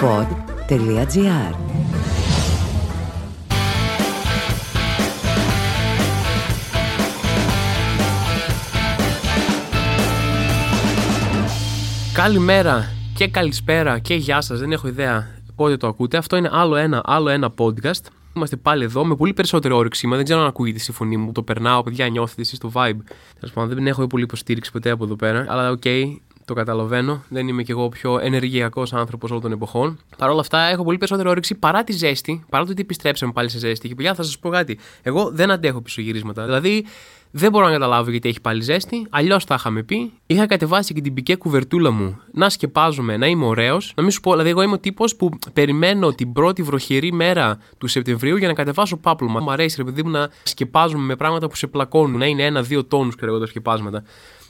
pod.gr Καλημέρα και καλησπέρα και γεια σας, δεν έχω ιδέα πότε το ακούτε. Αυτό είναι άλλο ένα, άλλο ένα podcast. Είμαστε πάλι εδώ με πολύ περισσότερο όρεξη. Δεν ξέρω αν ακούγεται στη φωνή μου. Το περνάω, παιδιά, νιώθετε εσείς το vibe. Τέλος πάντων, δεν έχω πολύ υποστήριξη ποτέ από εδώ πέρα. Αλλά OK, okay, το καταλαβαίνω. Δεν είμαι κι εγώ ο πιο ενεργειακός άνθρωπος όλων των εποχών. Παρ' όλα αυτά, έχω πολύ περισσότερο όρεξη παρά τη ζέστη, παρά το ότι επιστρέψαμε πάλι σε ζέστη. Και παιδιά, θα σας πω κάτι. Εγώ δεν αντέχω πισωγυρίσματα. Δηλαδή, δεν μπορώ να καταλάβω γιατί έχει πάλι ζέστη. Αλλιώς τα είχαμε πει. Είχα κατεβάσει και την πικέ κουβερτούλα μου να σκεπάζομαι, να είμαι ωραίος. Να μην σου πω, δηλαδή, εγώ είμαι ο τύπος που περιμένω την πρώτη βροχερή μέρα του Σεπτεμβρίου για να κατεβάσω πάπλωμα. Μου αρέσει, ρε παιδί μου, να σκεπάζομαι με πράγματα που σε πλακώνουν, να είναι ένα-δύο τόνους, ξέρω εγώ, τα σκεπάσματα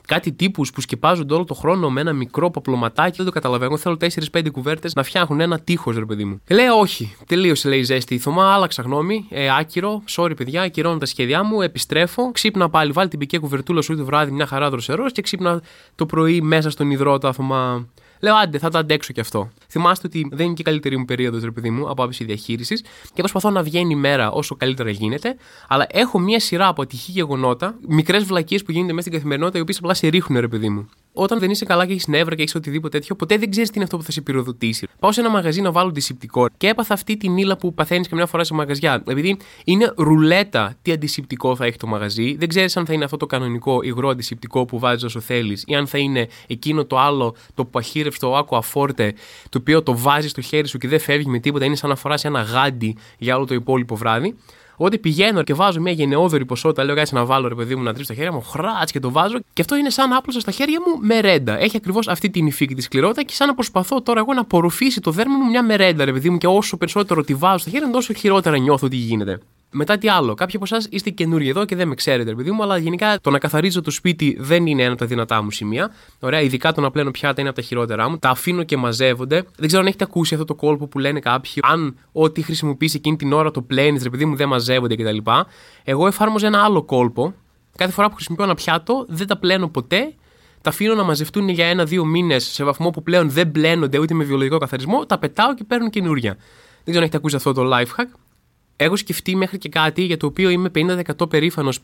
κάτι τύπους που σκεπάζονται όλο το χρόνο με ένα μικρό παπλωματάκι. Δεν το καταλαβαίνω. Θέλω 4-5 κουβέρτες να φτιάχνουν ένα τείχος, ρε παιδί μου. Λέω όχι. Τελείωσε, λέει η ζέστη. Η Θωμά, άλλαξα γνώμη. Ε, άκυρο. Sorry, παιδιά, ακυρώνω τα σχέδιά μου. Επιστρέφω. Ξύπνα πάλι. Βάλει την πικέ κουβερτούλα σου το βράδυ μια χαρά δροσερός και ξύπνα το πρωί μέσα στον υδρότα, Θωμά. Λέω άντε, θα το αντέξω κι αυτό. Θυμάστε ότι δεν είναι και η καλύτερη μου περίοδος, ρε παιδί μου, από άποψη διαχείρισης και προσπαθώ να βγαίνει η μέρα όσο καλύτερα γίνεται. Αλλά έχω μία σειρά από ατυχή γεγονότα, μικρές βλακίες που γίνονται μέσα στην καθημερινότητα, οι οποίες απλά σε ρίχνουν, ρε παιδί μου όταν δεν είσαι καλά και έχεις νεύρα και έχεις οτιδήποτε τέτοιο, ποτέ δεν ξέρεις τι είναι αυτό που θα σε πυροδοτήσει. Πάω σε ένα μαγαζί να βάλω αντισηπτικό και έπαθα αυτή την ύλα που παθαίνεις καμιά φορά σε μαγαζιά. Επειδή είναι ρουλέτα τι αντισηπτικό θα έχει το μαγαζί, δεν ξέρεις αν θα είναι αυτό το κανονικό υγρό αντισηπτικό που βάζεις όσο θέλεις ή αν θα είναι εκείνο το άλλο, το παχύρευστο άκου αφόρτε, το οποίο το βάζεις στο χέρι σου και δεν φεύγει με τίποτα, είναι σαν να φοράς ένα γάντι για όλο το υπόλοιπο βράδυ. Ότι πηγαίνω και βάζω μια γενναιόδορη ποσότητα, λέω κάτι να βάλω ρε παιδί μου να τρίψω στα χέρια μου, χράτς και το βάζω. Και αυτό είναι σαν να άπλωσα στα χέρια μου μερέντα. Έχει ακριβώς αυτή την υφή και της σκληρότητα και σαν να προσπαθώ τώρα εγώ να απορροφήσει το δέρμα μου μια μερέντα, ρε παιδί μου. Και όσο περισσότερο τη βάζω στα χέρια μου, τόσο χειρότερα νιώθω ότι γίνεται. Μετά τι άλλο. Κάποιοι από εσάς είστε καινούργοι εδώ και δεν με ξέρετε, παιδί μου, αλλά γενικά το να καθαρίζω το σπίτι δεν είναι ένα από τα δυνατά μου σημεία. Ωραία, ειδικά το να πλένω πιάτα είναι από τα χειρότερά μου. Τα αφήνω και μαζεύονται. Δεν ξέρω αν έχετε ακούσει αυτό το κόλπο που λένε κάποιοι. Αν ό,τι χρησιμοποιήσει εκείνη την ώρα το πλένεις, ρε παιδί μου, δεν μαζεύονται κτλ. Εγώ εφάρμοζα ένα άλλο κόλπο. Κάθε φορά που χρησιμοποιώ ένα πιάτο, δεν τα πλένω ποτέ τα αφήνω να μαζευτούν για ένα-δύο μήνες σε βαθμό που πλέον δεν μπλένονται ούτε με βιολογικό καθαρισμό, τα πετάω και παίρνουν καινούρια. Δεν ξέρω αν έχετε ακούσει αυτό το life hack έχω σκεφτεί μέχρι και κάτι για το οποίο είμαι 50% περήφανος,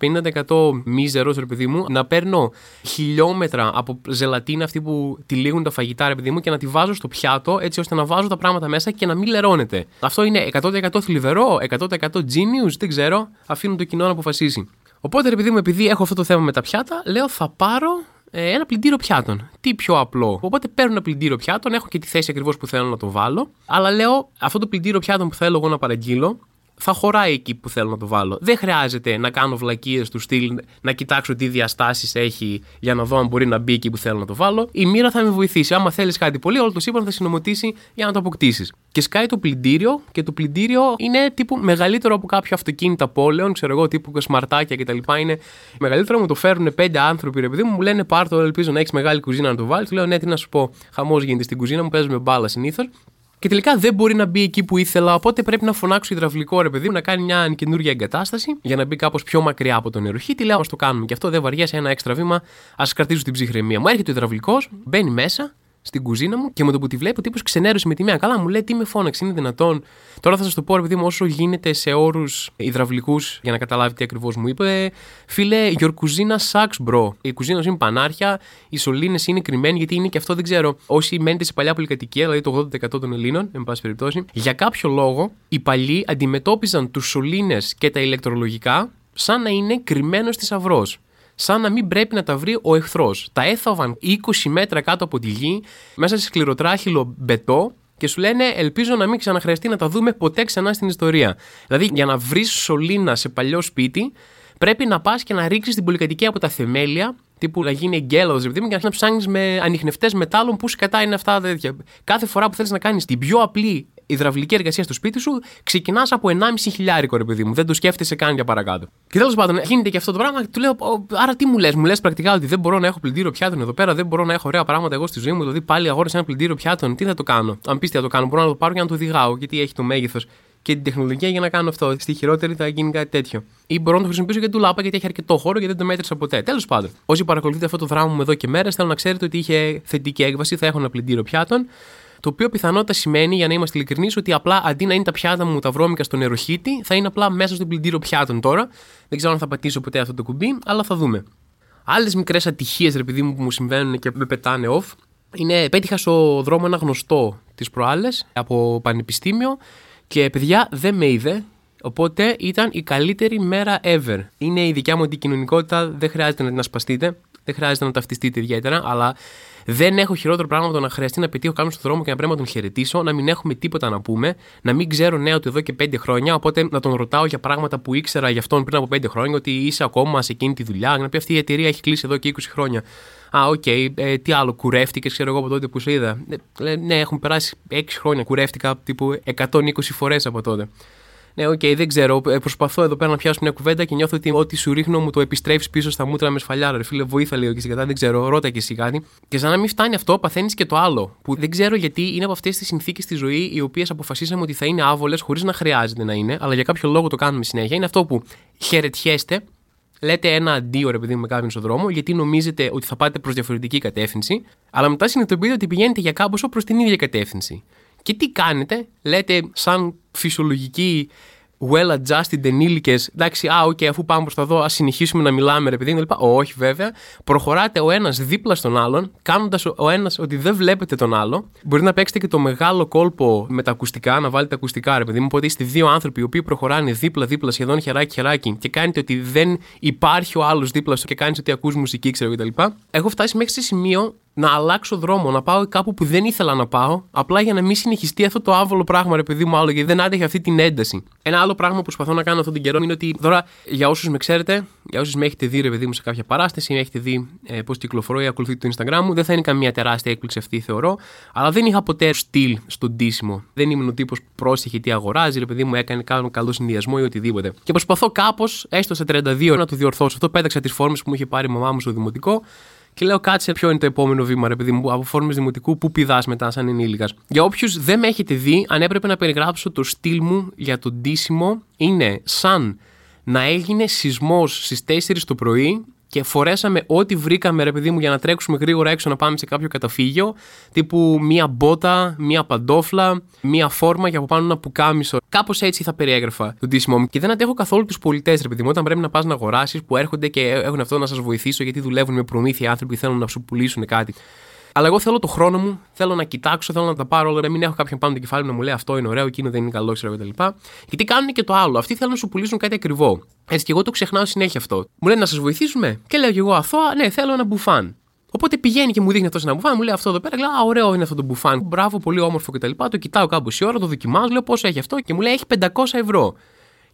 50% μίζερος, ρε παιδί μου, να παίρνω χιλιόμετρα από ζελατίνα αυτή που τυλίγουν τα φαγητά, ρε παιδί μου, και να τη βάζω στο πιάτο έτσι ώστε να βάζω τα πράγματα μέσα και να μην λερώνεται. Αυτό είναι 100% θλιβερό, 100% genius, δεν ξέρω. Αφήνω το κοινό να αποφασίσει. Οπότε, ρε παιδί μου, επειδή έχω αυτό το θέμα με τα πιάτα, λέω θα πάρω ε, ένα πλυντήριο πιάτων. Τι πιο απλό. Οπότε παίρνω ένα πλυντήριο πιάτων, έχω και τη θέση ακριβώς που θέλω να το βάλω. Αλλά λέω αυτό το πλυντήριο πιάτων που θέλω εγώ να παραγγείλω, θα χωράει εκεί που θέλω να το βάλω. Δεν χρειάζεται να κάνω βλακίες του στυλ, να κοιτάξω τι διαστάσεις έχει για να δω αν μπορεί να μπει εκεί που θέλω να το βάλω. Η μοίρα θα με βοηθήσει. Άμα θέλεις κάτι πολύ, όλο το σύμπαν θα συνομωτήσει για να το αποκτήσεις. Και σκάει το πλυντήριο και το πλυντήριο είναι τύπου μεγαλύτερο από κάποιο αυτοκίνητα πόλεων, ξέρω εγώ, τύπου σμαρτάκια κτλ. Είναι μεγαλύτερο, μου το φέρουν πέντε άνθρωποι, ρε παιδί μου, μου λένε πάρτο, ελπίζω να έχεις μεγάλη κουζίνα να το βάλεις. Του λέω ναι, τι να σου πω, χαμός γίνεται στην κουζίνα μου, παίζουμε μπάλα συνήθως. Και τελικά δεν μπορεί να μπει εκεί που ήθελα, οπότε πρέπει να φωνάξω υδραυλικό ρε παιδί μου να κάνει μια καινούργια εγκατάσταση για να μπει κάπως πιο μακριά από τον νεροχή. Τι λέω, ας το κάνουμε. Και αυτό δεν βαριέσαι ένα έξτρα βήμα, ας κρατήσω την ψυχραιμία μου. Έρχεται ο υδραυλικός, μπαίνει μέσα, στην κουζίνα μου και με το που τη βλέπω, ο τύπος ξενέρωσε με τη μία. Καλά, μου λέει τι με φώναξε, είναι δυνατόν. Τώρα θα σας το πω, επειδή μου, όσο γίνεται σε όρους υδραυλικούς για να καταλάβει τι ακριβώς μου είπε. Φίλε, your κουζίνα sucks, bro. Η κουζίνα είναι πανάρχια, οι σωλήνες είναι κρυμμένοι, γιατί είναι και αυτό δεν ξέρω. Όσοι μένετε σε παλιά πολυκατοικία, δηλαδή το 80% των Ελλήνων, εν πάση περιπτώσει, για κάποιο λόγο οι παλιοί αντιμετώπιζαν τους σωλήνες και τα ηλεκτρολογικά σαν να είναι κρυμμένος στη αυρός σαν να μην πρέπει να τα βρει ο εχθρός. Τα έθαβαν 20 μέτρα κάτω από τη γη, μέσα σε σκληροτράχυλο μπετό και σου λένε Ελπίζω να μην ξαναχρειαστεί να τα δούμε ποτέ ξανά στην ιστορία. Δηλαδή, για να βρεις σωλήνα σε παλιό σπίτι, πρέπει να πας και να ρίξεις την πολυκατοικία από τα θεμέλια, τύπου να γίνει εγκέλαδο, δηλαδή, και να ψάχνεις με ανιχνευτές μετάλλων που σκατά είναι αυτά τέτοια. Κάθε φορά που θέλεις να κάνεις την πιο απλή υδραυλική εργασία στο σπίτι σου, ξεκινάς από 1,5 χιλιάρικο, ρε παιδί μου. Δεν το σκέφτεσαι καν για παρακάτω. Και τέλος πάντων, γίνεται και αυτό το πράγμα και του λέω, Άρα τι μου λες, μου λες πρακτικά ότι δεν μπορώ να έχω πλυντήριο πιάτων εδώ πέρα, δεν μπορώ να έχω ωραία πράγματα εγώ στη ζωή μου. Δηλαδή πάλι αγόρασα ένα πλυντήριο πιάτων, τι θα το κάνω; Αν πεις τι θα το κάνω, μπορώ να το πάρω για να το διγάω, γιατί έχει το μέγεθος και την τεχνολογία για να κάνω αυτό. Στη χειρότερη θα γίνει κάτι τέτοιο. Ή μπορώ να το χρησιμοποιήσω για τουλάπα γιατί έχει αρκετό χώρο και δεν το μέτρησα ποτέ. Τέλος πάντων, όσοι παρακολουθείτε αυτό το δράμα μου εδώ και μέρες, θέλω να ξέρετε ότι είχε θετική έκβαση, θα έχω ένα πλυντήριο πιάτων. Το οποίο πιθανότητα σημαίνει, για να είμαστε ειλικρινείς, ότι απλά αντί να είναι τα πιάτα μου τα βρώμικα στον νεροχύτη, θα είναι απλά μέσα στο πλυντήριο πιάτων τώρα. Δεν ξέρω αν θα πατήσω ποτέ αυτό το κουμπί, αλλά θα δούμε. Άλλες μικρές ατυχίες, ρε παιδί μου, που μου συμβαίνουν και με πετάνε off, είναι πέτυχα στο δρόμο ένα γνωστό τις προάλλες από πανεπιστήμιο και παιδιά δεν με είδε. Οπότε ήταν η καλύτερη μέρα ever. Είναι η δικιά μου αντικοινωνικότητα, δεν χρειάζεται να την ασπαστείτε, δεν χρειάζεται να ταυτιστείτε ιδιαίτερα, αλλά δεν έχω χειρότερο πράγμα από το να χρειαστεί να πετύχω κάποιον στον δρόμο και να πρέπει να τον χαιρετήσω, να μην έχουμε τίποτα να πούμε, να μην ξέρω νέα του εδώ και πέντε χρόνια, οπότε να τον ρωτάω για πράγματα που ήξερα για αυτόν πριν από πέντε χρόνια, ότι είσαι ακόμα σε εκείνη τη δουλειά, να πει αυτή η εταιρεία έχει κλείσει εδώ και 20 χρόνια. Α, OK, okay, ε, τι άλλο, κουρεύτηκες, ξέρω εγώ από τότε που σε είδα. Ε, ναι, έχουν περάσει 6 χρόνια, κουρεύτηκα τύπου 120 φορές από τότε. Ναι, OK, okay, δεν ξέρω. Ε, προσπαθώ εδώ πέρα να πιάσω μια κουβέντα και νιώθω ότι ό,τι σου ρίχνω μου το επιστρέφεις πίσω στα μούτρα με σφαλιάρα. Ρε φίλε, βοήθα λίγο και στην κατά, δεν ξέρω, ρώτα και εσύ κάτι. Και σαν να μην φτάνει αυτό, παθαίνεις και το άλλο. Που δεν ξέρω γιατί είναι από αυτές τις συνθήκες στη ζωή οι οποίες αποφασίσαμε ότι θα είναι άβολες χωρίς να χρειάζεται να είναι, αλλά για κάποιο λόγο το κάνουμε συνέχεια. Είναι αυτό που χαιρετιέστε, λέτε ένα αντίο ρε παιδί μου με κάποιον στον δρόμο, γιατί νομίζετε ότι θα πάτε προς διαφορετική κατεύθυνση, αλλά μετά συνειδητοποιείτε ότι πηγαίνετε για κάπως προς την ίδια κατεύθυνση. Και τι κάνετε, λέτε σαν φυσιολογικοί well adjusted ενήλικες, εντάξει, α, OK, okay, αφού πάμε προς τα εδώ, ας συνεχίσουμε να μιλάμε, ρε παιδί μου, Όχι, βέβαια. Προχωράτε ο ένας δίπλα στον άλλον, κάνοντας ο ένας ότι δεν βλέπετε τον άλλο. Μπορείτε να παίξετε και το μεγάλο κόλπο με τα ακουστικά, να βάλετε ακουστικά, ρε παιδί μου. Οπότε είστε δύο άνθρωποι οι οποίοι προχωράνε δίπλα-δίπλα, σχεδόν χεράκι-χεράκι και κάνετε ότι δεν υπάρχει ο άλλος δίπλα σου και κάνεις ότι ακούς μουσική, ξέρω κτλ. Έχω φτάσει μέχρι σε σημείο να αλλάξω δρόμο, να πάω κάπου που δεν ήθελα να πάω, απλά για να μην συνεχιστεί αυτό το άβολο πράγμα, ρε παιδί μου, άλλο, γιατί δεν άντεχε αυτή την ένταση. Ένα άλλο πράγμα που προσπαθώ να κάνω αυτόν τον καιρό είναι ότι τώρα, για όσους με ξέρετε, για όσους με έχετε δει, ρε παιδί μου, σε κάποια παράσταση, με έχετε δει ε, πώς κυκλοφορώ ή ακολουθείτε το Instagram μου, δεν θα είναι καμία τεράστια έκπληξη αυτή, θεωρώ, αλλά δεν είχα ποτέ στυλ στον ντύσιμο. Δεν ήμουν ο τύπος πρόσεχε τι αγοράζει, ρε παιδί μου, έκανε κάνω καλό συνδυασμό ή οτιδήποτε. Και προσπαθώ κάπως, έστω σε 32, να το διορθώσω. Αυτό πέταξα τις φόρμες που μου είχε πάρει η μαμά μου στο δημοτικό και λέω, κάτσε, ποιο είναι το επόμενο βήμα, ρε παιδί μου, από φόρμες δημοτικού, που πηδάς μετά σαν ενήλικας. Για όποιους δεν με έχετε δει, αν έπρεπε να περιγράψω το στυλ μου για το ντύσιμο, είναι σαν να έγινε σεισμός στις 4 το πρωί και φορέσαμε ό,τι βρήκαμε, ρε παιδί μου, για να τρέξουμε γρήγορα έξω να πάμε σε κάποιο καταφύγιο. Τύπου μία μπότα, μία παντόφλα, μία φόρμα και από πάνω ένα πουκάμισο. Κάπως έτσι θα περιέγραφα τον τίσιμο μου. Και δεν αντέχω καθόλου τους πολιτές, ρε παιδί μου, όταν πρέπει να πας να αγοράσεις που έρχονται και έχουν αυτό να σας βοηθήσω γιατί δουλεύουν με προμήθεια άνθρωποι που θέλουν να σου πουλήσουν κάτι. Αλλά εγώ θέλω το χρόνο μου, θέλω να κοιτάξω, θέλω να τα πάρω όλα, να μην έχω κάποιον πάνω το κεφάλι μου να μου λέει αυτό είναι ωραίο, εκείνο δεν είναι καλός, ξέρω κτλ. Γιατί κάνουν και το άλλο. Αυτοί θέλουν να σου πουλήσουν κάτι ακριβό. Έτσι και εγώ το ξεχνάω συνέχεια αυτό. Μου λένε να σας βοηθήσουμε και λέω και εγώ αθώα, ναι, θέλω ένα μπουφάν. Οπότε πηγαίνει και μου δείχνει αυτός ένα μπουφάν, μου λέει αυτό εδώ πέρα, λέω Α, ωραίο είναι αυτό το μπουφάν. Μπράβο, πολύ όμορφο κτλ. Το κοιτάω κάπου η ώρα, το δοκιμάζω, λέω πόσο έχει αυτό και μου λέει έχει 500 ευρώ.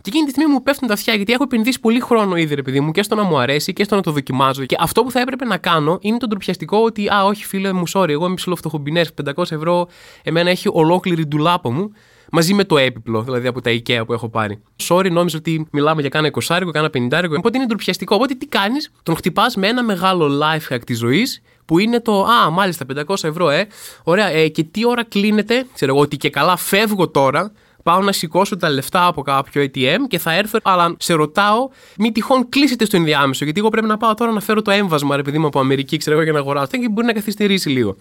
Και εκείνη τη στιγμή μου πέφτουν τα αυτιά γιατί έχω επενδύσει πολύ χρόνο ήδη, ρε παιδί μου, και στο να μου αρέσει και στο να το δοκιμάζω. Και αυτό που θα έπρεπε να κάνω είναι το ντροπιαστικό ότι, Α, όχι φίλε μου, sorry, εγώ είμαι ψηλοφτωχομπινέ, 500 ευρώ, εμένα έχει ολόκληρη ντουλάπα μου μαζί με το έπιπλο, δηλαδή από τα IKEA που έχω πάρει. Sorry, νόμιζα ότι μιλάμε για κάνα 20, κάνα 50, οπότε είναι ντροπιαστικό. Οπότε τι κάνεις, τον χτυπάς με ένα μεγάλο life hack της ζωής που είναι το Α, μάλιστα 500 ευρώ, ε. Ωραία, ε, και τι ώρα κλείνεται, ξέρω εγώ, ότι και καλά φεύγω τώρα πάω να σηκώσω τα λεφτά από κάποιο ATM και θα έρθω, αλλά σε ρωτάω, μη τυχόν κλείσετε στο ενδιάμεσο. Γιατί εγώ πρέπει να πάω τώρα να φέρω το έμβασμα, ρε παιδί μου από Αμερική, ξέρω εγώ, για να αγοράσω. Και μπορεί να καθυστερήσει λίγο.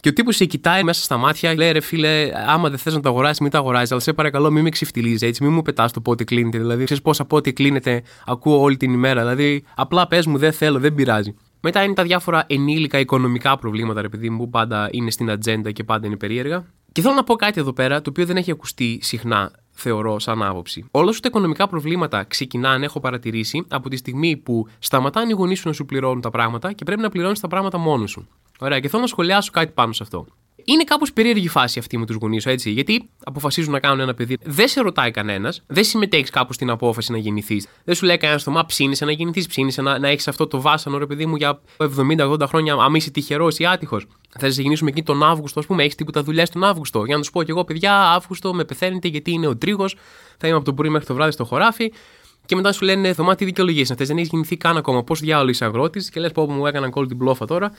Και ο τύπος σε κοιτάει μέσα στα μάτια, λέει ρε φίλε, άμα δεν θες να το αγοράσεις, μην το αγοράζεις. Αλλά σε παρακαλώ, μην με ξεφτιλίζει έτσι, μην μου πετάς το πότε κλείνεται. Δηλαδή, ξέρεις πόσα πότε κλείνεται, ακούω όλη την ημέρα. Δηλαδή, απλά πες μου, δεν θέλω, δεν πειράζει. Μετά είναι τα διάφορα ενήλικα οικονομικά προβλήματα, ρε παιδί μου, που πάντα είναι στην ατζέντα και πάντα είναι περίεργα. Και θέλω να πω κάτι εδώ πέρα, το οποίο δεν έχει ακουστεί συχνά, θεωρώ, σαν άποψη. Όλα σου τα οικονομικά προβλήματα ξεκινάνε, έχω παρατηρήσει, από τη στιγμή που σταματάνε οι γονείς σου να σου πληρώνουν τα πράγματα και πρέπει να πληρώνεις τα πράγματα μόνος σου. Ωραία, και θέλω να σχολιάσω κάτι πάνω σε αυτό. Είναι κάπως περίεργη φάση αυτή με τους γονείς σου, έτσι. Γιατί αποφασίζουν να κάνουν ένα παιδί. Δεν σε ρωτάει κανένας, δεν συμμετέχεις κάπου στην απόφαση να γεννηθείς. Δεν σου λέει κανένας στο μα ψήνει να γεννηθείς, ψήνει να, να έχεις αυτό το βάσανο, ρε παιδί μου, για 70-80 χρόνια, αν είσαι τυχερός ή άτυχος. Θα σε γεννήσουμε εκεί τον Αύγουστο, ας πούμε, έχεις τίποτα δουλειά τον Αύγουστο. Για να του πω κι εγώ, παιδιά, Αύγουστο με πεθαίνετε γιατί είναι ο τρίγος, θα είμαι από το πρωί μέχρι το βράδυ στο χωράφι. Και μετά σου λένε, Θωμά, τι δικαιολογίε να θες, δεν έχεις γεννηθεί καν ακόμα. Πώς διάολο είσαι αγρότης και λες, πω μου έκαναν κόλλη την πλόφα τώρα.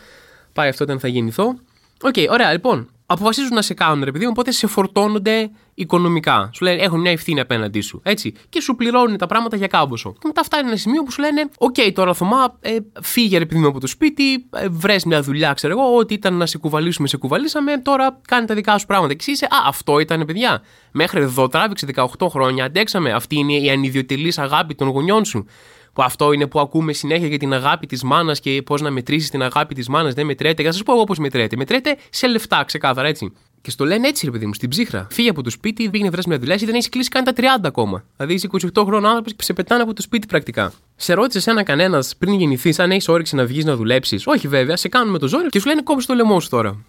Πάει αυτό όταν θα γεννηθώ. OK, okay, ωραία, λοιπόν. Αποφασίζουν να σε κάνουν, ρε παιδί μου, οπότε σε φορτώνονται οικονομικά. Σου λένε έχουν μια ευθύνη απέναντί σου. Έτσι. Και σου πληρώνουν τα πράγματα για κάμποσο. Και μετά φτάνει ένα σημείο που σου λένε: OK, okay, τώρα Θωμά, ε, φύγε ρε παιδί μου από το σπίτι, ε, βρες μια δουλειά, ξέρω εγώ. Ό,τι ήταν να σε κουβαλήσουμε, σε κουβαλήσαμε. Τώρα κάνε τα δικά σου πράγματα. Και είσαι, Α, αυτό ήταν παιδιά. Μέχρι εδώ τράβηξε 18 χρόνια, αντέξαμε. Αυτή είναι η ανιδιοτελής αγάπη των γονιών σου. Που αυτό είναι που ακούμε συνέχεια για την αγάπη της μάνας και πώς να μετρήσεις την αγάπη της μάνας. Δεν μετρέται. Για να σας πω εγώ πώς μετρέται. Μετρέται σε λεφτά, ξεκάθαρα έτσι. Και στο λένε έτσι, ρε παιδί μου, στην ψύχρα. Φύγε από το σπίτι, πήγαινε βρες μια δουλειά, ή δεν έχεις κλείσει καν τα 30 ακόμα. Δηλαδή είσαι 28 χρόνων άνθρωπος και σε πετάνε από το σπίτι πρακτικά. Σε ρώτησες ένα κανένας πριν γεννηθείς, αν έχεις όρεξη να βγεις να δουλέψεις. Όχι βέβαια, σε κάνουμε το ζόρι και σου λένε κόψει το λαιμό σου τώρα.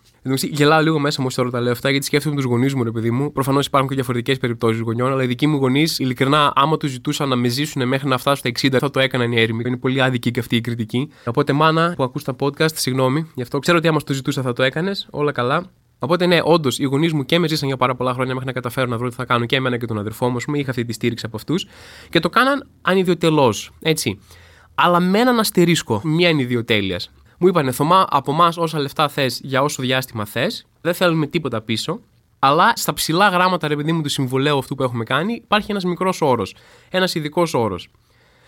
Γελάω λίγο μέσα μου τώρα τα λέω αυτά γιατί σκέφτομαι τους γονείς μου, ρε παιδί μου. Προφανώς υπάρχουν και διαφορετικές περιπτώσεις γονιών, αλλά οι δικοί μου γονείς, ειλικρινά, άμα τους ζητούσαν να με ζήσουν μέχρι να φτάσουν στα 60, θα το έκαναν οι έρημοι. Είναι πολύ άδικη και αυτή η κριτική. Οπότε, μάνα που ακούς τα podcast, συγγνώμη γι' αυτό. Ξέρω ότι άμα το ζητούσα θα το έκανες, όλα καλά. Οπότε, ναι, όντως, οι γονείς μου και με ζήσαν για πάρα πολλά χρόνια μέχρι να καταφέρουν να βρουν τι θα κάνουν και εμένα και τον αδερφό μου. Είχα αυτή τη στήριξη από αυτούς και το κάναν ανιδιοτελώς. Έτσι. Αλλά με έναν αστερίσκο μία ανιδιοτέλειας. Μου είπανε Θωμά, από εμάς όσα λεφτά θες για όσο διάστημα θες, δεν θέλουμε τίποτα πίσω. Αλλά στα ψηλά γράμματα, ρε παιδί μου, του συμβολέου αυτού που έχουμε κάνει, υπάρχει ένας μικρός όρος. Ένας ειδικός όρος.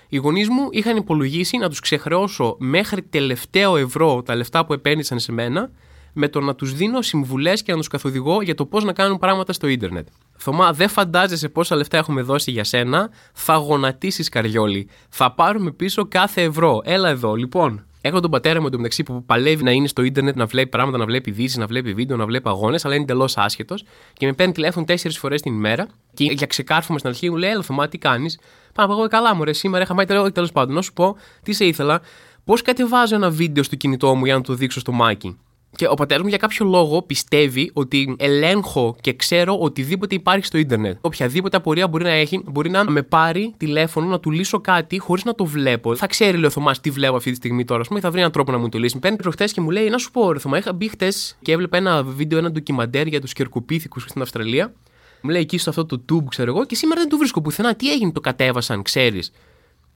Οι γονείς μου είχαν υπολογίσει να τους ξεχρεώσω μέχρι τελευταίο ευρώ τα λεφτά που επένδυσαν σε μένα, με το να τους δίνω συμβουλές και να τους καθοδηγώ για το πώς να κάνουν πράγματα στο ίντερνετ. Θωμά, δεν φαντάζεσαι πόσα λεφτά έχουμε δώσει για σένα. Θα γονατίσεις καριόλι. Θα πάρουμε πίσω κάθε ευρώ. Έλα εδώ, λοιπόν. Έχω τον πατέρα μου εντωμεταξύ που παλεύει να είναι στο ίντερνετ, να βλέπει πράγματα, να βλέπει ειδήσεις, να βλέπει βίντεο, να βλέπει αγώνες, αλλά είναι εντελώς άσχετος και με παίρνει τηλέφωνο τέσσερις φορές την ημέρα και για ξεκάρφωμα στην αρχή μου λέει: Έλα, Θωμά, τι κάνεις; Πάω εγώ καλά μου, ρε, σήμερα είχα πάει τέλος πάντων. Να σου πω, τι σε ήθελα, πώς κατεβάζω ένα βίντεο στο κινητό μου για να το δείξω στο μάκι. Και ο πατέρας μου για κάποιο λόγο πιστεύει ότι ελέγχω και ξέρω οτιδήποτε υπάρχει στο ίντερνετ. Οποιαδήποτε απορία μπορεί να έχει, μπορεί να με πάρει τηλέφωνο να του λύσω κάτι χωρίς να το βλέπω. Θα ξέρει, λέει ο Θωμάς, τι βλέπω αυτή τη στιγμή τώρα, ας πούμε, θα βρει έναν τρόπο να μου το λύσει. Παίρνει προχθέ και μου λέει, Να σου πω, ρε Θωμά, είχα μπει χτες και έβλεπα ένα βίντεο, ένα ντοκιμαντέρ για τους κερκοπίθηκους στην Αυστραλία. Μου λέει εκεί στο αυτό το tube, ξέρω εγώ, και σήμερα δεν το βρίσκω πουθενά. Τι έγινε, το κατέβασαν, ξέρεις.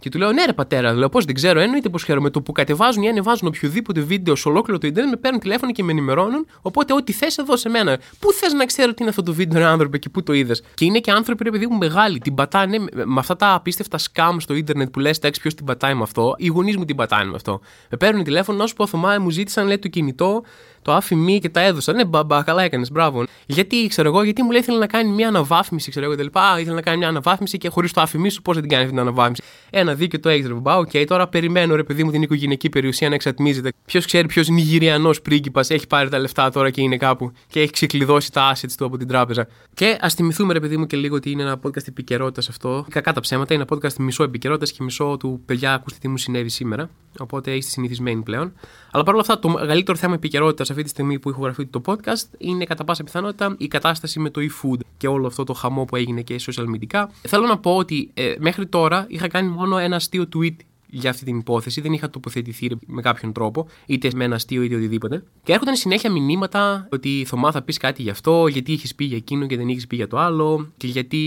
Και του λέω, Ναι, ρε πατέρα, λέω πώς δεν ξέρω, εννοείται πως χαίρομαι. Το που κατεβάζουν ή ανεβάζουν οποιοδήποτε βίντεο σε ολόκληρο το Ιντερνετ με παίρνουν τηλέφωνο και με ενημερώνουν. Οπότε, ό,τι θες εδώ σε μένα. Πού θες να ξέρω τι είναι αυτό το βίντεο, ρε άνθρωπε, και πού το είδες. Και είναι και άνθρωποι, ρε παιδί μου, μεγάλοι. Την πατάνε με αυτά τα απίστευτα σκάμ στο Ιντερνετ που λες, εντάξει, ποιος την πατάει με αυτό; Οι γονείς μου την πατάνε με αυτό. Με παίρνουν τηλέφωνο, να σου πω, Θωμά, μου ζήτησαν, λέει, το κινητό το άφημί και τα έδωσα. Ναι, μπαμπά, καλά έκανες, μπράβο. Γιατί, ξέρω εγώ, γιατί μου λέει ήθελε να κάνει μια αναβάθμιση, ξέρω εγώ, τελικά. Α, ήθελε να κάνει μια αναβάθμιση και χωρίς το άφημί σου, πώς δεν την κάνεις αυτή την αναβάθμιση. Ένα δίκαιο το έχεις, ρε μπαμπά, OK, okay, τώρα περιμένω, ρε παιδί μου, την οικογενειακή περιουσία να εξατμίζεται. Ποιος ξέρει ποιος Νιγηριανός πρίγκιπας έχει πάρει τα λεφτά τώρα και είναι κάπου και έχει ξεκλειδώσει τα assets του από την τράπεζα. Και ας θυμηθούμε, ρε παιδί μου, και λίγο ότι είναι ένα podcast επικαιρότητας αυτό. Κακά τα ψέματα, είναι ένα podcast μισό επικαιρότητας και μισό του παιδιά, ακούστε τι μου συνέβη σήμερα. Οπότε είστε συνηθισμένοι πλέον. Αλλά παρόλα αυτά, το μεγαλύτερο θέμα επικαιρότητας αυτή τη στιγμή που ηχογραφεί το podcast είναι κατά πάσα πιθανότητα η κατάσταση με το e-food και όλο αυτό το χαμό που έγινε και social media. Θέλω να πω ότι ε, μέχρι τώρα είχα κάνει μόνο ένα αστείο tweet για αυτή την υπόθεση. Δεν είχα τοποθετηθεί με κάποιον τρόπο, είτε με ένα αστείο είτε οτιδήποτε. Και έρχονταν συνέχεια μηνύματα ότι Θωμά θα πεις κάτι γι' αυτό, γιατί είχες πει για εκείνο και δεν είχες πει για το άλλο, και γιατί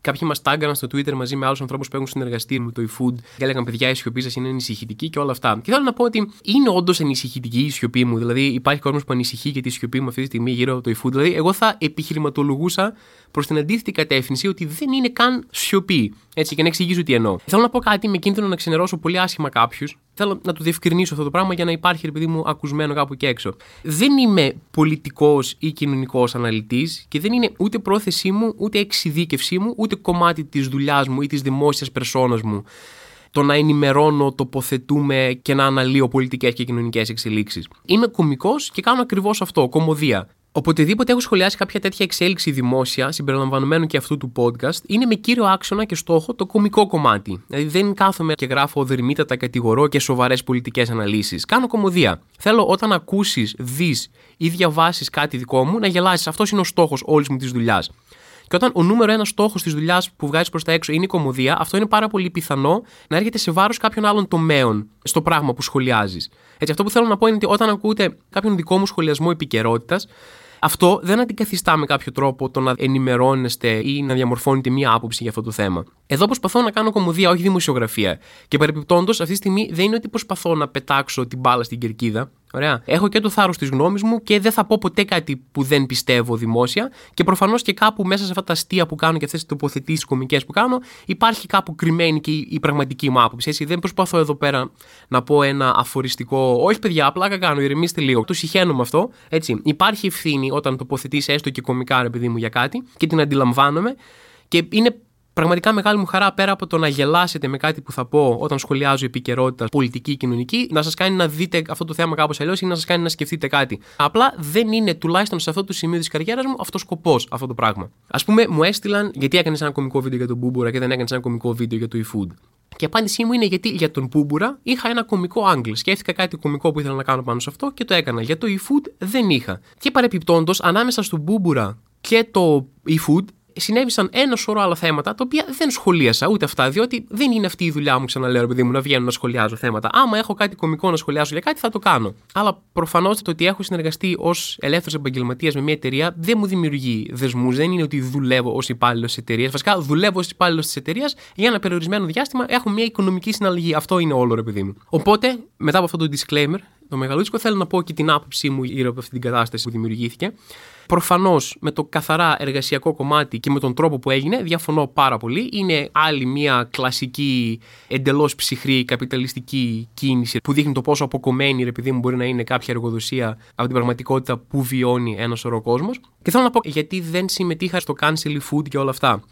κάποιοι μας τάγκαναν στο Twitter μαζί με άλλους ανθρώπους που έχουν συνεργαστεί με το eFood και έλεγαν παιδιά η σιωπή σας είναι ανησυχητική και όλα αυτά. Και θέλω να πω ότι είναι όντως ανησυχητική η σιωπή μου. Δηλαδή υπάρχει κόσμος που ανησυχεί για τη σιωπή μου αυτή τη στιγμή γύρω από το eFood. Δηλαδή εγώ θα επιχειρηματολογούσα προς την αντίθετη κατεύθυνση ότι δεν είναι καν σιωπή. Έτσι, και να εξηγήσω τι εννοώ. Θέλω να πω κάτι με κίνδυνο να ξενερώσω πολύ άσχημα κάποιους. Θέλω να το διευκρινίσω αυτό το πράγμα για να υπάρχει, επειδή μου, ακουσμένο κάπου και έξω. Δεν είμαι πολιτικός ή κοινωνικός αναλυτής και δεν είναι ούτε πρόθεσή μου, ούτε εξειδίκευσή μου, ούτε κομμάτι της δουλειάς μου ή της δημόσιας περσόνας μου το να ενημερώνω, τοποθετούμε και να αναλύω πολιτικές και κοινωνικές εξελίξεις. Είμαι κωμικό και κάνω ακριβώς αυτό, κομμωδία. Οποτεδήποτε έχω σχολιάσει κάποια τέτοια εξέλιξη δημόσια, συμπεριλαμβανομένου και αυτού του podcast, είναι με κύριο άξονα και στόχο το κομικό κομμάτι. Δηλαδή δεν κάθομαι και γράφω δερμήτατα, κατηγορώ και σοβαρές πολιτικές αναλύσεις. Κάνω κομμωδία. Θέλω όταν ακούσεις, δεις ή διαβάσεις κάτι δικό μου να γελάσεις. Αυτός είναι ο στόχος όλης μου της δουλειάς. Και όταν ο νούμερο ένας στόχος της δουλειάς που βγάζει προς τα έξω είναι η κομμωδία, αυτό είναι πάρα πολύ πιθανό να έρχεται σε βάρος κάποιων άλλων τομέων στο πράγμα που σχολιάζεις. Έτσι, αυτό που θέλω να πω είναι ότι όταν ακούτε κάποιον δικό μου σχολιασμό επικαιρότητας, αυτό δεν αντικαθιστά με κάποιο τρόπο το να ενημερώνεστε ή να διαμορφώνετε μία άποψη για αυτό το θέμα. Εδώ προσπαθώ να κάνω κομμωδία, όχι δημοσιογραφία. Και παρεμπιπτόντω, αυτή τη στιγμή δεν είναι ότι προσπαθώ να πετάξω την μπάλα στην κερκίδα. Ωραία. Έχω και το θάρρος της γνώμης μου και δεν θα πω ποτέ κάτι που δεν πιστεύω δημόσια. Και προφανώς και κάπου μέσα σε αυτά τα αστεία που κάνω και αυτές τις τοποθετήσεις κομικές που κάνω, υπάρχει κάπου κρυμμένη και η πραγματική μου άποψη. Έτσι. Δεν προσπαθώ εδώ πέρα να πω ένα αφοριστικό. Όχι, παιδιά, απλά κάνω, ηρεμήστε λίγο. Το συχαίνω με αυτό. Έτσι. Υπάρχει ευθύνη όταν τοποθετείς έστω και κομικά, ρε παιδί μου, για κάτι και την αντιλαμβάνομαι. Και είναι πραγματικά μεγάλη μου χαρά πέρα από το να γελάσετε με κάτι που θα πω όταν σχολιάζω επικαιρότητα πολιτική ή κοινωνική, να σας κάνει να δείτε αυτό το θέμα κάπως αλλιώς ή να σας κάνει να σκεφτείτε κάτι. Απλά δεν είναι τουλάχιστον σε αυτό το σημείο της καριέρας μου αυτός σκοπός αυτό το πράγμα. Α πούμε, μου έστειλαν γιατί έκανες ένα κομικό βίντεο για τον Μπούμπουρα και δεν έκανες ένα κομικό βίντεο για το eFood. Και η απάντησή μου είναι γιατί για τον Μπούμπουρα είχα ένα κομικό άγγλ. Σκέφτηκα κάτι κομικό που ήθελα να κάνω πάνω σε αυτό και το έκανα. Για το eFood δεν είχα. Και παρεπιπτόντως, ανάμεσα στον Μπούμπουρα και το eFood συνέβησαν ένα σωρό άλλα θέματα τα οποία δεν σχολίασα ούτε αυτά, διότι δεν είναι αυτή η δουλειά μου, ξαναλέω, επειδή μου, να βγαίνω να σχολιάζω θέματα. Άμα έχω κάτι κομικό να σχολιάσω για κάτι, θα το κάνω. Αλλά προφανώς το ότι έχω συνεργαστεί ως ελεύθερος επαγγελματίας με μια εταιρεία δεν μου δημιουργεί δεσμούς. Δεν είναι ότι δουλεύω ως υπάλληλος της εταιρείας. Βασικά, δουλεύω ως υπάλληλος της εταιρείας για ένα περιορισμένο διάστημα. Έχω μια οικονομική συναλλαγή. Αυτό είναι όλο, ρε παιδί μου. Οπότε, μετά από αυτό το disclaimer, το μεγαλούτσικο θέλω να πω και την άποψή μου γύρω από αυτή την κατάσταση που δημιουργήθηκε. Προφανώς με το καθαρά εργασιακό κομμάτι και με τον τρόπο που έγινε, διαφωνώ πάρα πολύ. Είναι άλλη μια κλασική, εντελώς ψυχρή καπιταλιστική κίνηση που δείχνει το πόσο αποκομμένη, επειδή μου μπορεί να είναι κάποια εργοδοσία από την πραγματικότητα που βιώνει ένα σωρό κόσμος. Και θέλω να πω γιατί δεν συμμετείχα στο cancel food και όλα αυτά.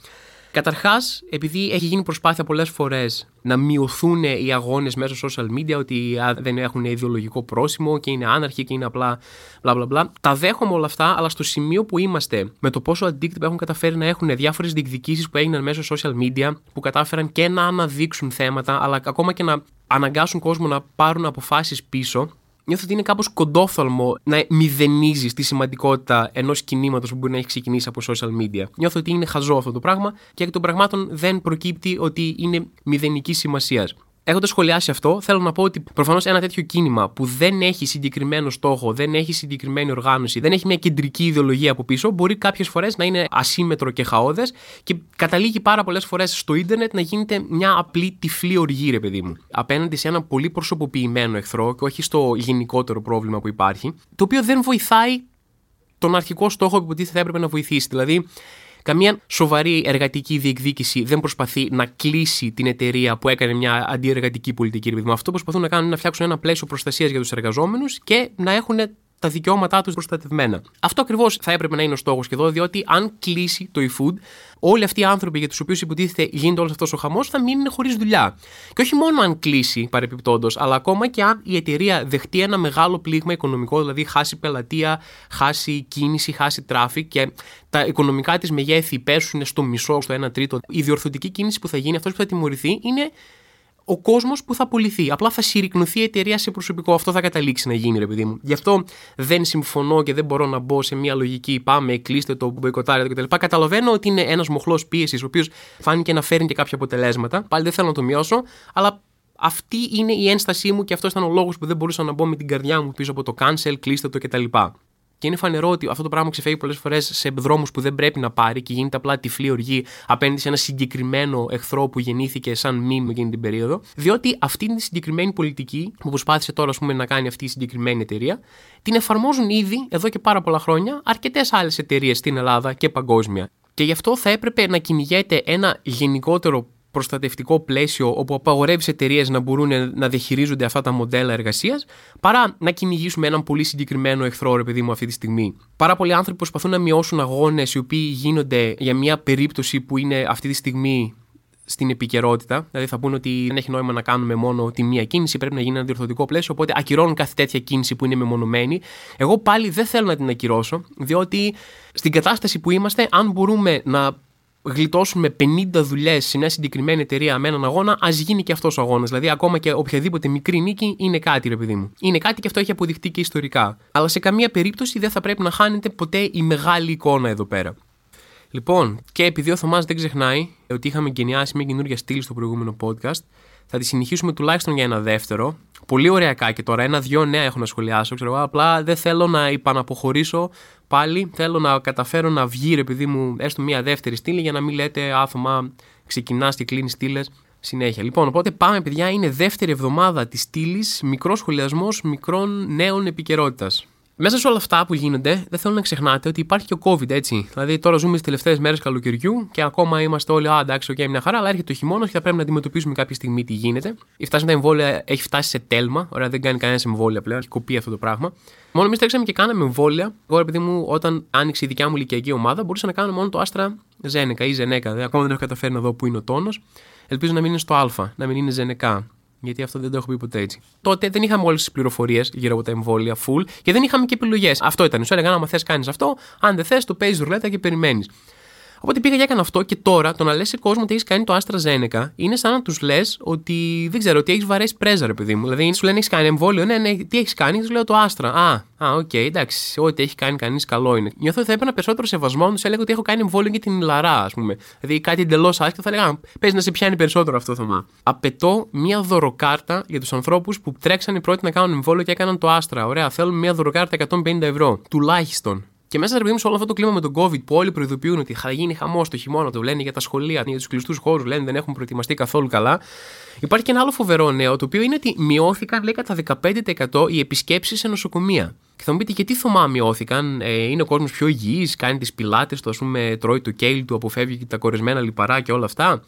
Καταρχάς, επειδή έχει γίνει προσπάθεια πολλές φορές να μειωθούν οι αγώνες μέσω social media, ότι δεν έχουν ιδεολογικό πρόσημο και είναι άναρχοι και είναι απλά μπλα μπλα μπλα. Τα δέχομαι όλα αυτά, αλλά στο σημείο που είμαστε, με το πόσο αντίκτυπο έχουν καταφέρει να έχουν διάφορες διεκδικήσεις που έγιναν μέσω social media, που κατάφεραν και να αναδείξουν θέματα, αλλά ακόμα και να αναγκάσουν κόσμο να πάρουν αποφάσεις πίσω, νιώθω ότι είναι κάπως κοντόφθαλμο να μηδενίζεις τη σημαντικότητα ενός κινήματος που μπορεί να έχει ξεκινήσει από social media. Νιώθω ότι είναι χαζό αυτό το πράγμα και εκ των πραγμάτων δεν προκύπτει ότι είναι μηδενικής σημασίας. Έχοντας σχολιάσει αυτό, θέλω να πω ότι προφανώς ένα τέτοιο κίνημα που δεν έχει συγκεκριμένο στόχο, δεν έχει συγκεκριμένη οργάνωση, δεν έχει μια κεντρική ιδεολογία από πίσω, μπορεί κάποιες φορές να είναι ασύμετρο και χαόδες και καταλήγει πάρα πολλές φορές στο ίντερνετ να γίνεται μια απλή τυφλή οργή, ρε παιδί μου. Απέναντι σε ένα πολύ προσωποποιημένο εχθρό και όχι στο γενικότερο πρόβλημα που υπάρχει, το οποίο δεν βοηθάει τον αρχικό στόχο που υποτίθεται θα έπρεπε να βοηθήσει. Δηλαδή, Καμία σοβαρή εργατική διεκδίκηση δεν προσπαθεί να κλείσει την εταιρεία που έκανε μια αντιεργατική πολιτική. Αυτό αυτό προσπαθούν να κάνουν είναι να φτιάξουν ένα πλαίσιο προστασίας για τους εργαζόμενους και να έχουν τα δικαιώματά τους προστατευμένα. Αυτό ακριβώς θα έπρεπε να είναι ο στόχος και εδώ, διότι αν κλείσει το eFood, όλοι αυτοί οι άνθρωποι για τους οποίους υποτίθεται γίνεται όλος αυτός ο χαμός θα μείνουν χωρίς δουλειά. Και όχι μόνο αν κλείσει παρεπιπτόντω, αλλά ακόμα και αν η εταιρεία δεχτεί ένα μεγάλο πλήγμα οικονομικό, δηλαδή χάσει πελατεία, χάσει κίνηση, χάσει traffic και τα οικονομικά της μεγέθη πέσουν στο μισό, στο 1 τρίτο. Η διορθωτική κίνηση που θα γίνει, αυτός που θα τιμωρηθεί, είναι ο κόσμος που θα απολυθεί. Απλά θα συρρυκνωθεί η εταιρεία σε προσωπικό. Αυτό θα καταλήξει να γίνει, ρε παιδί μου. Γι' αυτό δεν συμφωνώ και δεν μπορώ να μπω σε μια λογική πάμε, κλείστε το, μποϊκοτάρετε κτλ. Καταλαβαίνω ότι είναι ένας μοχλός πίεσης, ο οποίος φάνηκε να φέρνει και κάποια αποτελέσματα. Πάλι δεν θέλω να το μειώσω, αλλά αυτή είναι η ένστασή μου και αυτός ήταν ο λόγος που δεν μπορούσα να μπω με την καρδιά μου πίσω από το cancel, κλείστε το κτλ. Και είναι φανερό ότι αυτό το πράγμα ξεφεύγει πολλές φορές σε δρόμους που δεν πρέπει να πάρει και γίνεται απλά τυφλή οργή απέναντι σε ένα συγκεκριμένο εχθρό που γεννήθηκε σαν μήνυμα εκείνη την περίοδο. Διότι αυτή τη συγκεκριμένη πολιτική που προσπάθησε τώρα πούμε, να κάνει αυτή η συγκεκριμένη εταιρεία, την εφαρμόζουν ήδη εδώ και πάρα πολλά χρόνια αρκετές άλλες εταιρείες στην Ελλάδα και παγκόσμια. Και γι' αυτό θα έπρεπε να κυνηγέται ένα γενικότερο προστατευτικό πλαίσιο όπου απαγορεύεις εταιρείες να μπορούν να διαχειρίζονται αυτά τα μοντέλα εργασίας, παρά να κυνηγήσουμε έναν πολύ συγκεκριμένο εχθρό, ρε παιδί μου, αυτή τη στιγμή. Πάρα πολλοί άνθρωποι προσπαθούν να μειώσουν αγώνες οι οποίοι γίνονται για μια περίπτωση που είναι αυτή τη στιγμή στην επικαιρότητα. Δηλαδή θα πούνε ότι δεν έχει νόημα να κάνουμε μόνο τη μία κίνηση, πρέπει να γίνει ένα διορθωτικό πλαίσιο. Οπότε ακυρώνουν κάθε τέτοια κίνηση που είναι μεμονωμένη. Εγώ πάλι δεν θέλω να την ακυρώσω, διότι στην κατάσταση που είμαστε, αν μπορούμε να γλιτώσουμε 50 δουλειές σε μια συγκεκριμένη εταιρεία με έναν αγώνα, ας γίνει και αυτός ο αγώνας. Δηλαδή, ακόμα και οποιαδήποτε μικρή νίκη είναι κάτι, ρε παιδί μου. Είναι κάτι και αυτό έχει αποδειχτεί και ιστορικά. Αλλά σε καμία περίπτωση δεν θα πρέπει να χάνεται ποτέ η μεγάλη εικόνα εδώ πέρα. Λοιπόν, και επειδή ο Θωμάς δεν ξεχνάει ότι είχαμε γενιάσει μια καινούργια στήλη στο προηγούμενο podcast, θα τη συνεχίσουμε τουλάχιστον για ένα δεύτερο. Πολύ ωραία και τώρα. Ένα-δυο νέα έχω να σχολιάσω. Ξέρω, απλά δεν θέλω να υπαναποχωρήσω πάλι. Θέλω να καταφέρω να βγει, ρε παιδί μου, έστω μια δεύτερη στήλη για να μην λέτε α Θωμά ξεκινάς και κλείνεις στήλες συνέχεια. Λοιπόν, οπότε πάμε, παιδιά, είναι δεύτερη εβδομάδα της στήλης, μικρός σχολιασμός μικρών νέων επικαιρότητας. Μέσα σε όλα αυτά που γίνονται, δεν θέλω να ξεχνάτε ότι υπάρχει και ο COVID, έτσι. Δηλαδή, τώρα ζούμε τις τελευταίες μέρες καλοκαιριού και ακόμα είμαστε όλοι, Α, εντάξει, OK, okay, μια χαρά, αλλά έρχεται ο χειμώνας και θα πρέπει να αντιμετωπίσουμε κάποια στιγμή τι γίνεται. Η φάση με τα εμβόλια έχει φτάσει σε τέλμα. Ωραία, δεν κάνει κανένας εμβόλια πλέον, έχει κοπεί αυτό το πράγμα. Μόνο εμείς τρέξαμε και κάναμε εμβόλια. Εγώ, ρε παιδί μου, όταν άνοιξε η δικιά μου ηλικιακή ομάδα, μπορούσα να κάνω μόνο το άστρα Ζένεκα ή Ζενέκα. ακόμα δεν έχω καταφέρει να δω που είναι ο τόνος. Ελπίζω να μην είναι στο Α, να μην είναι Ζενεκά. Γιατί αυτό δεν το έχω πει ποτέ έτσι. Τότε δεν είχαμε όλες τις πληροφορίες γύρω από τα εμβόλια full και δεν είχαμε και επιλογές. Αυτό ήταν. Σου έλεγαν, άμα θες, κάνεις αυτό. Αν δεν θες, το παίζεις ρουλέτα και περιμένεις. Οπότε πήγα και έκανα αυτό και τώρα το να λες σε κόσμο ότι έχεις κάνει το Άστρα Ζένεκα είναι σαν να τους λες ότι δεν ξέρω, ότι έχεις βαρέσει πρέζα, ρε παιδί μου. Δηλαδή σου λένε έχεις κάνει εμβόλιο, ναι, ναι, τι έχεις κάνει, τους λέω το Άστρα. Α, α, OK, okay, εντάξει, ό,τι έχει κάνει κανείς καλό είναι. Νιώθω ότι θα έπαιρνα περισσότερο σεβασμό τους έλεγα ότι έχω κάνει εμβόλιο για την ιλαρά, ας πούμε. Δηλαδή κάτι εντελώς άσχετο θα έλεγα, παίζει να σε πιάνει περισσότερο αυτό το θέμα. Απαιτώ μία δωροκάρτα για τους ανθρώπους που τρέξαν πρώτοι να κάνουν εμβόλιο και έκαναν το Άστρα. Ωραία, θέλουν μία δωροκάρτα 150 ευρώ. Τουλάχιστον. Και μέσα σε όλο αυτό το κλίμα με τον COVID που όλοι προειδοποιούν ότι θα γίνει χαμός το χειμώνα, το λένε για τα σχολεία, για τους κλειστούς χώρους, λένε δεν έχουν προετοιμαστεί καθόλου καλά. Υπάρχει και ένα άλλο φοβερό νέο, το οποίο είναι ότι μειώθηκαν, λέει, κατά 15% οι επισκέψεις σε νοσοκομεία. Και θα μου πείτε, γιατί θωμά μειώθηκαν, ε, είναι ο κόσμος πιο υγιής, κάνει τις πιλάτες του, ας πούμε, τρώει το κέιλ του, αποφεύγει τα κορεσμένα λιπαρά και όλα αυτά;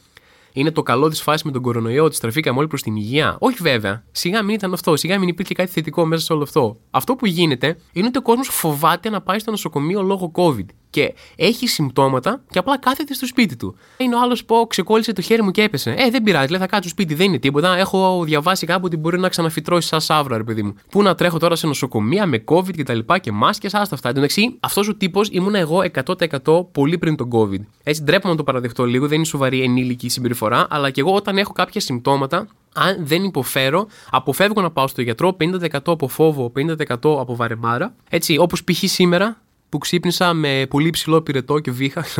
Είναι το καλό της φάσης με τον κορονοϊό, ότι στραφήκαμε όλοι προς την υγεία. Όχι βέβαια. Σιγά μην ήταν αυτό. Σιγά μην υπήρχε κάτι θετικό μέσα σε όλο αυτό. Αυτό που γίνεται είναι ότι ο κόσμος φοβάται να πάει στο νοσοκομείο λόγω COVID και έχει συμπτώματα και απλά κάθεται στο σπίτι του. Είναι ο άλλος που ξεκόλλησε το χέρι μου και έπεσε. Ε, δεν πειράζει, λέει, θα κάτσω σπίτι, δεν είναι τίποτα. Έχω διαβάσει κάπου ότι μπορεί να ξαναφυτρώσει σαν σαύρα, ρε παιδί μου. Πού να τρέχω τώρα σε νοσοκομεία με COVID και τα λοιπά και μάσκες, άστα αυτά. Εντάξει, αυτός ο τύπος ήμουν εγώ 100% πολύ πριν τον COVID. Έτσι ντρέπομαι να το παραδεχτώ λίγο, δεν είναι σοβαρή ενήλικη συμπεριφορά, αλλά και εγώ όταν έχω κάποια συμπτώματα, αν δεν υποφέρω, αποφεύγω να πάω στο γιατρό 50% από φόβο, 50% από βαρεμάρα. Έτσι, όπως π.χ. σήμερα, που ξύπνησα με πολύ ψηλό πυρετό και βήχα.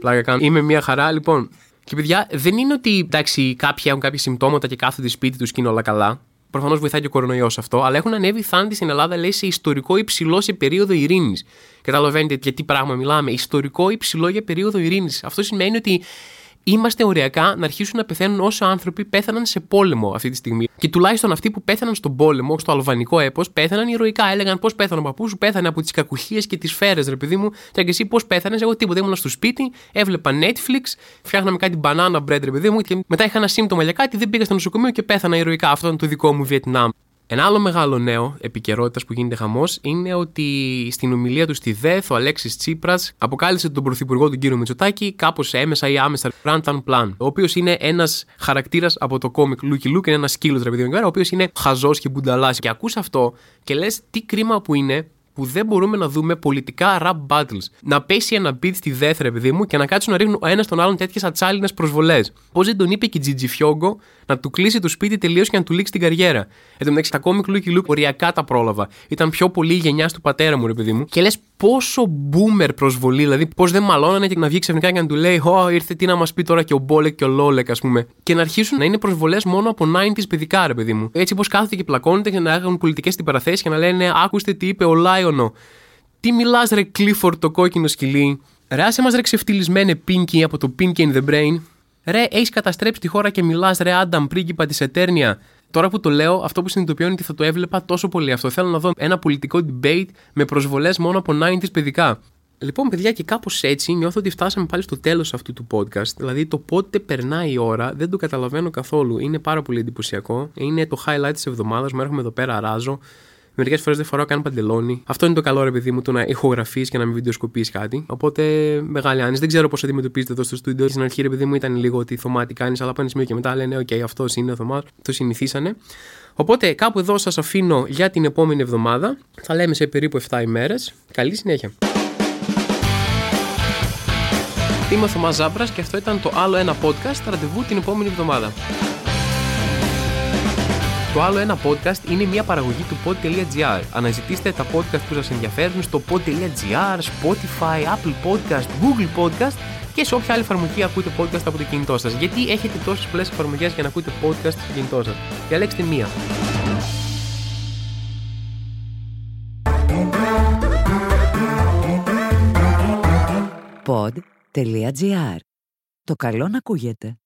Πλάκα κάνω. Είμαι μια χαρά. Λοιπόν, και παιδιά, δεν είναι ότι εντάξει, κάποιοι έχουν κάποια συμπτώματα και κάθονται σπίτι τους και είναι όλα καλά. Προφανώς βοηθάει και ο κορονοϊός αυτό, αλλά έχουν ανέβει θάνατοι στην Ελλάδα, λέει, σε ιστορικό υψηλό σε περίοδο ειρήνης. Καταλαβαίνετε για τι πράγμα μιλάμε. Ιστορικό υψηλό για περίοδο ειρήνης. Αυτό σημαίνει ότι είμαστε οριακά να αρχίσουν να πεθαίνουν όσο άνθρωποι πέθαναν σε πόλεμο αυτή τη στιγμή. Και τουλάχιστον αυτοί που πέθαναν στον πόλεμο, στο αλβανικό έπος, πέθαναν ηρωικά. Έλεγαν πώς πέθανε ο παππούς σου, πέθανε από τις κακουχίες και τις φέρε, ρε παιδί μου. Και εσύ πώς πέθανες, εγώ τίποτα. Ήμουν στο σπίτι, έβλεπα Netflix, φτιάχναμε κάτι banana bread, ρε παιδί μου, και μετά είχα ένα σύμπτωμα για κάτι, δεν πήγα στο νοσοκομείο και πέθανα ηρωικά. Αυτό ήταν το δικό μου Βιετνάμ. Ένα άλλο μεγάλο νέο επικαιρότητας που γίνεται χαμός είναι ότι στην ομιλία του στη ΔΕΘ ο Αλέξης Τσίπρας αποκάλεσε τον πρωθυπουργό του κύριο Μητσοτάκη κάπως έμμεσα ή άμεσα Ραντανπλάν, ο οποίος είναι ένας χαρακτήρας από το κόμικ Λούκι Λούκ, είναι ένας σκύλος τραπεζικό, ο οποίος είναι χαζός και μπουνταλάς. Και ακούς αυτό και λες τι κρίμα που είναι που δεν μπορούμε να δούμε πολιτικά rap battles. Να πέσει ένα beat στη ΔΕΘ, ρε παιδί μου, και να κάτσουν να ρίχνουν ο ένας τον άλλον τέτοιες ατσάλινες προσβολές. Πώς δεν τον είπε και η Τζιτζιφιόγκο να του κλείσει το σπίτι τελείως και να του λήξει την καριέρα. Εν τω μεταξύ, τα κόμικ Λούκι Λούκ οριακά τα πρόλαβα. Ήταν πιο πολύ γενιά του πατέρα μου, ρε παιδί μου. Και λες πόσο boomer προσβολή, δηλαδή πώς δεν μαλώνανε και να βγει ξαφνικά και να του λέει Ω, ήρθε τι να μας πει τώρα και ο Μπόλεκ και ο Λόλεκ, ας πούμε. Και να αρχίσουν να είναι προσβολές μόνο από 90 παιδικά, ρε παιδί μου. Έτσι πώς κάθεται και πλακώνεται και να έχουν πολιτικές αντιπαραθέσεις και να λένε Ακούστε τι είπε ο Λάιον-Ο. Τι μιλάς, ρε Κλίφορντ το κόκκινο σκυλί. Ρε, άσε μας ρε ξεφτυλισμένε Pinky από το Pinky and the Brain. Ρε, έχεις καταστρέψει τη χώρα και μιλάς, ρε, Άνταμ, πρίγκιπα της Ετέρνια. Τώρα που το λέω, αυτό που συνειδητοποιώ είναι ότι θα το έβλεπα τόσο πολύ αυτό. Θέλω να δω ένα πολιτικό debate με προσβολές μόνο από 90s παιδικά. Λοιπόν, παιδιά, και κάπως έτσι νιώθω ότι φτάσαμε πάλι στο τέλος αυτού του podcast. Δηλαδή, το πότε περνάει η ώρα δεν το καταλαβαίνω καθόλου. Είναι πάρα πολύ εντυπωσιακό. Είναι το highlight της εβδομάδας. Μου έρχομαι εδώ πέρα, ράζω. Μερικές φορές δεν φοράω καν παντελόνι. Αυτό είναι το καλό, ρε παιδί μου, το να ηχογραφείς και να μην βιντεοσκοπείς κάτι. Οπότε, μεγάλη άνεση. Δεν ξέρω πώς αντιμετωπίζετε εδώ στο στούντιο. Στην αρχή, ρε παιδί μου, ήταν λίγο ότι Θωμά τι κάνεις, αλλά πάνε σημείο και μετά λένε, OK, αυτός είναι ο Θωμά. Το συνηθίσανε. Οπότε, κάπου εδώ σας αφήνω για την επόμενη εβδομάδα. Θα λέμε σε περίπου 7 ημέρες. Καλή συνέχεια. Είμαι ο Θωμάς Ζάμπρας και αυτό ήταν το άλλο ένα podcast ραντεβού την επόμενη εβδομάδα. Το άλλο ένα podcast είναι μια παραγωγή του pod.gr. Αναζητήστε τα podcast που σας ενδιαφέρουν στο pod.gr, Spotify, Apple Podcast, Google Podcast και σε όποια άλλη εφαρμογή ακούτε podcast από το κινητό σας. Γιατί έχετε τόσες πολλές εφαρμογές για να ακούτε podcast στο κινητό σας. Διαλέξτε μία. Pod pod.gr. Το καλό να ακούγεται.